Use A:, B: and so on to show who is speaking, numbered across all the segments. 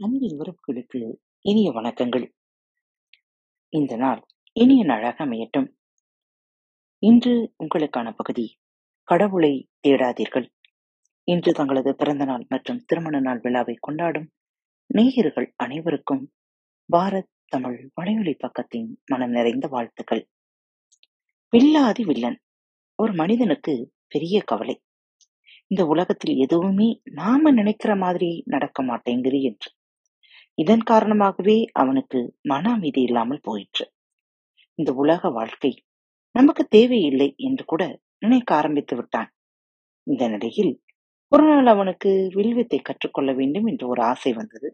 A: அன்பின் உறவுகளுக்கு இனிய வணக்கங்கள். இந்த நாள் இனிய நாளாக அமையட்டும். இன்று உங்களுக்கான பகுதி கடவுளை தேடாதீர்கள். இன்று தங்களது பிறந்த நாள் மற்றும் திருமண நாள் விழாவை கொண்டாடும் நேயர்கள் அனைவருக்கும் பாரத் தமிழ் வலையொலி பக்கத்தின் மனம் நிறைந்த வாழ்த்துக்கள். வில்லாதி வில்லன் ஒரு மனிதனுக்கு பெரிய கவலை. இந்த உலகத்தில் எதுவுமே நாம நினைக்கிற மாதிரி நடக்க மாட்டேங்குது என்று. இதன் காரணமாகவே அவனுக்கு மன அமைதி இல்லாமல் போயிற்று. இந்த உலக வாழ்க்கை நமக்கு தேவையில்லை என்று கூட நினைக்க ஆரம்பித்து விட்டான். இந்த நிலையில் ஒரு நாள் அவனுக்கு வில்வித்தை கற்றுக்கொள்ள வேண்டும் என்று ஒரு ஆசை வந்தது.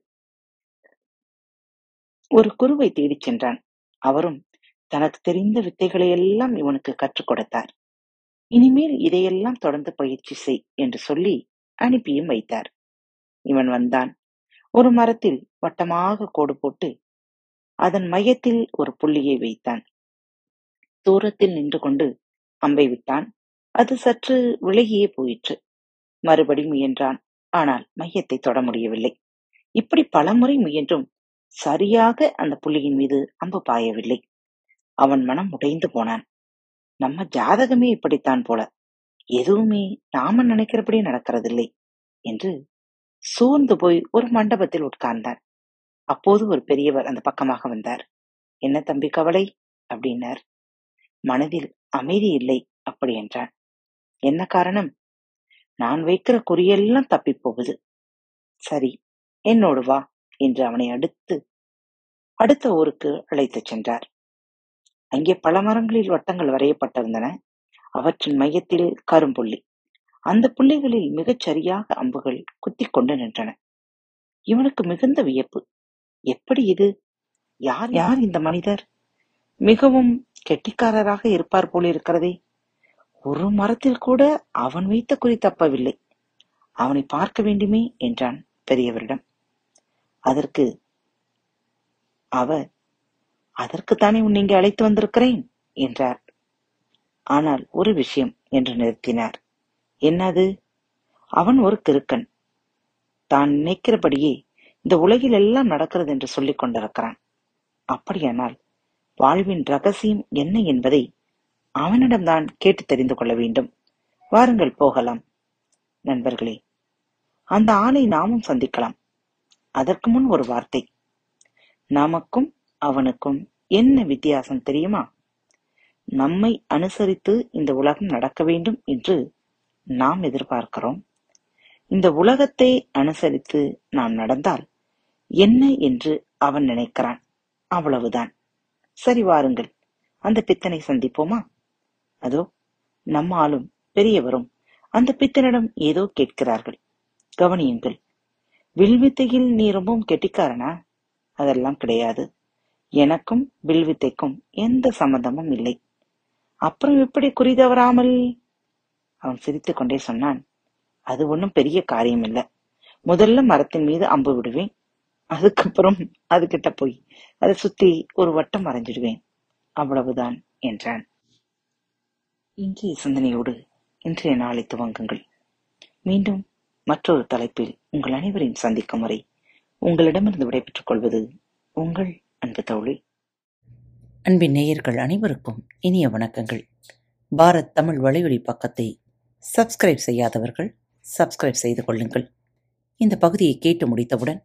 A: ஒரு குருவை தேடிச் சென்றான். அவரும் தனக்கு தெரிந்த வித்தைகளை எல்லாம் இவனுக்கு கற்றுக் கொடுத்தார். இனிமேல் இதையெல்லாம் தொடர்ந்து பயிற்சி செய் என்று சொல்லி அனுப்பியும் வைத்தார். இவன் வந்தான். ஒரு மரத்தில் வட்டமாக கோடு போட்டு அதன் மையத்தில் ஒரு புள்ளியை வைத்தான். தூரத்தில் நின்று கொண்டு அம்பை விட்டான். அது சற்று விலகியே போயிற்று. மறுபடி முயன்றான். ஆனால் மையத்தை தொட முடியவில்லை. இப்படி பலமுறை முயன்றும் சரியாக அந்த புள்ளியின் மீது அம்பு பாயவில்லை. அவன் மனம் உடைந்து போனான். நம்ம ஜாதகமே இப்படித்தான் போல. எதுவுமே நாம நினைக்கிறபடி நடக்கிறதில்லை என்று சூழ்ந்து போய் ஒரு மண்டபத்தில் உட்கார்ந்தான். அப்போது ஒரு பெரியவர் அந்த பக்கமாக வந்தார். என்ன தம்பி கவலை? அப்படின்னார். மனதில் அமைதி இல்லை அப்படி என்றான். என்ன காரணம்? நான் வைக்கிற குறியெல்லாம் தப்பி போகுது. சரி என்னோடு வா என்று அவனை அடுத்து அடுத்த ஊருக்கு அழைத்துச் சென்றார். அங்கே பல மரங்களில் வட்டங்கள் வரையப்பட்டிருந்தன. அவற்றின் மையத்தில் கரும்புள்ளி. அந்த புள்ளிகளில் மிகச் சரியாக அம்புகள் குத்திக் கொண்டு நின்றன. இவனுக்கு மிகுந்த வியப்பு. எப்படி இது? யார் யார் இந்த மனிதர்? மிகவும் கெட்டிக்காரராக இருப்பார் போல் இருக்கிறதே. ஒரு மரத்தில் கூட அவன் வைத்த குறி தப்பவில்லை. அவனை பார்க்க வேண்டுமே என்றான் பெரியவரிடம். அதற்கு அவர் அதற்குத்தானே உன்னை இங்கே அழைத்து வந்திருக்கிறேன்? என்றார். ஆனால் ஒரு விஷயம் என்று நிறுத்தினார். என்னது? அவன் ஒரு கிறுக்கன். தான் நினைக்கிறபடியே இந்த உலகில் எல்லாம் நடக்கிறது என்று சொல்லிக் கொண்டிருக்கிறான். அப்படியானால் வாழ்வின் ரகசியம் என்ன என்பதை அவனிடம்தான் கேட்டு தெரிந்து கொள்ள வேண்டும். வாருங்கள் போகலாம். நண்பர்களே அந்த ஆளை நாமும் சந்திக்கலாம். அதற்கு முன் ஒரு வார்த்தை. நமக்கும் அவனுக்கும் என்ன வித்தியாசம் தெரியுமா? நம்மை அனுசரித்து இந்த உலகம் நடக்க வேண்டும் என்று நாம் எதிர்பார்க்கிறோம். இந்த உலகத்தை அனுசரித்து நாம் நடந்தால் என்ன என்று அவன் நினைக்கிறான். அவ்வளவுதான். சரி வாருங்கள் அந்த பித்தனை சந்திப்போமா? அதோ நம்ம ஆளும் பெரியவரும் அந்த பித்தனிடம் ஏதோ கேட்கிறார்கள். கவனியுங்கள் வில்வித்தையில் நீ ரொம்பவும் கெட்டிக்காரனா? அதெல்லாம் கிடையாது. எனக்கும் வில்வித்தைக்கும் எந்த சம்பந்தமும் இல்லை. அப்புறம் எப்படி குறி தவறாமல்? அவன் சிரித்துக் கொண்டே சொன்னான் அது ஒன்றும் பெரிய காரியம் இல்லை முதல்ல மரத்தின் மீது அம்பு விடுவேன் அதுக்கப்புறம் அது கிட்ட போய் அதை சுத்தி ஒரு வட்டம் வரைஞ்சிடுவேன் அவ்வளவுதான் என்றான். இன்றைய சிந்தனையோடு இன்றைய நாளை துவங்குங்கள். மீண்டும் மற்றொரு தலைப்பில் உங்கள் அனைவரையும் சந்திக்கும் வரை உங்களிடமிருந்து விடைபெற்றுக் கொள்வது உங்கள் அன்பு தோழி.
B: அன்பின் நேயர்கள் அனைவருக்கும் இனிய வணக்கங்கள். பாரத் தமிழ் வலையொலி பக்கத்தை சப்ஸ்கிரைப் செய்யாதவர்கள் சப்ஸ்கிரைப் செய்து கொள்ளுங்கள். இந்த பகுதியை கேட்டு முடித்தவுடன்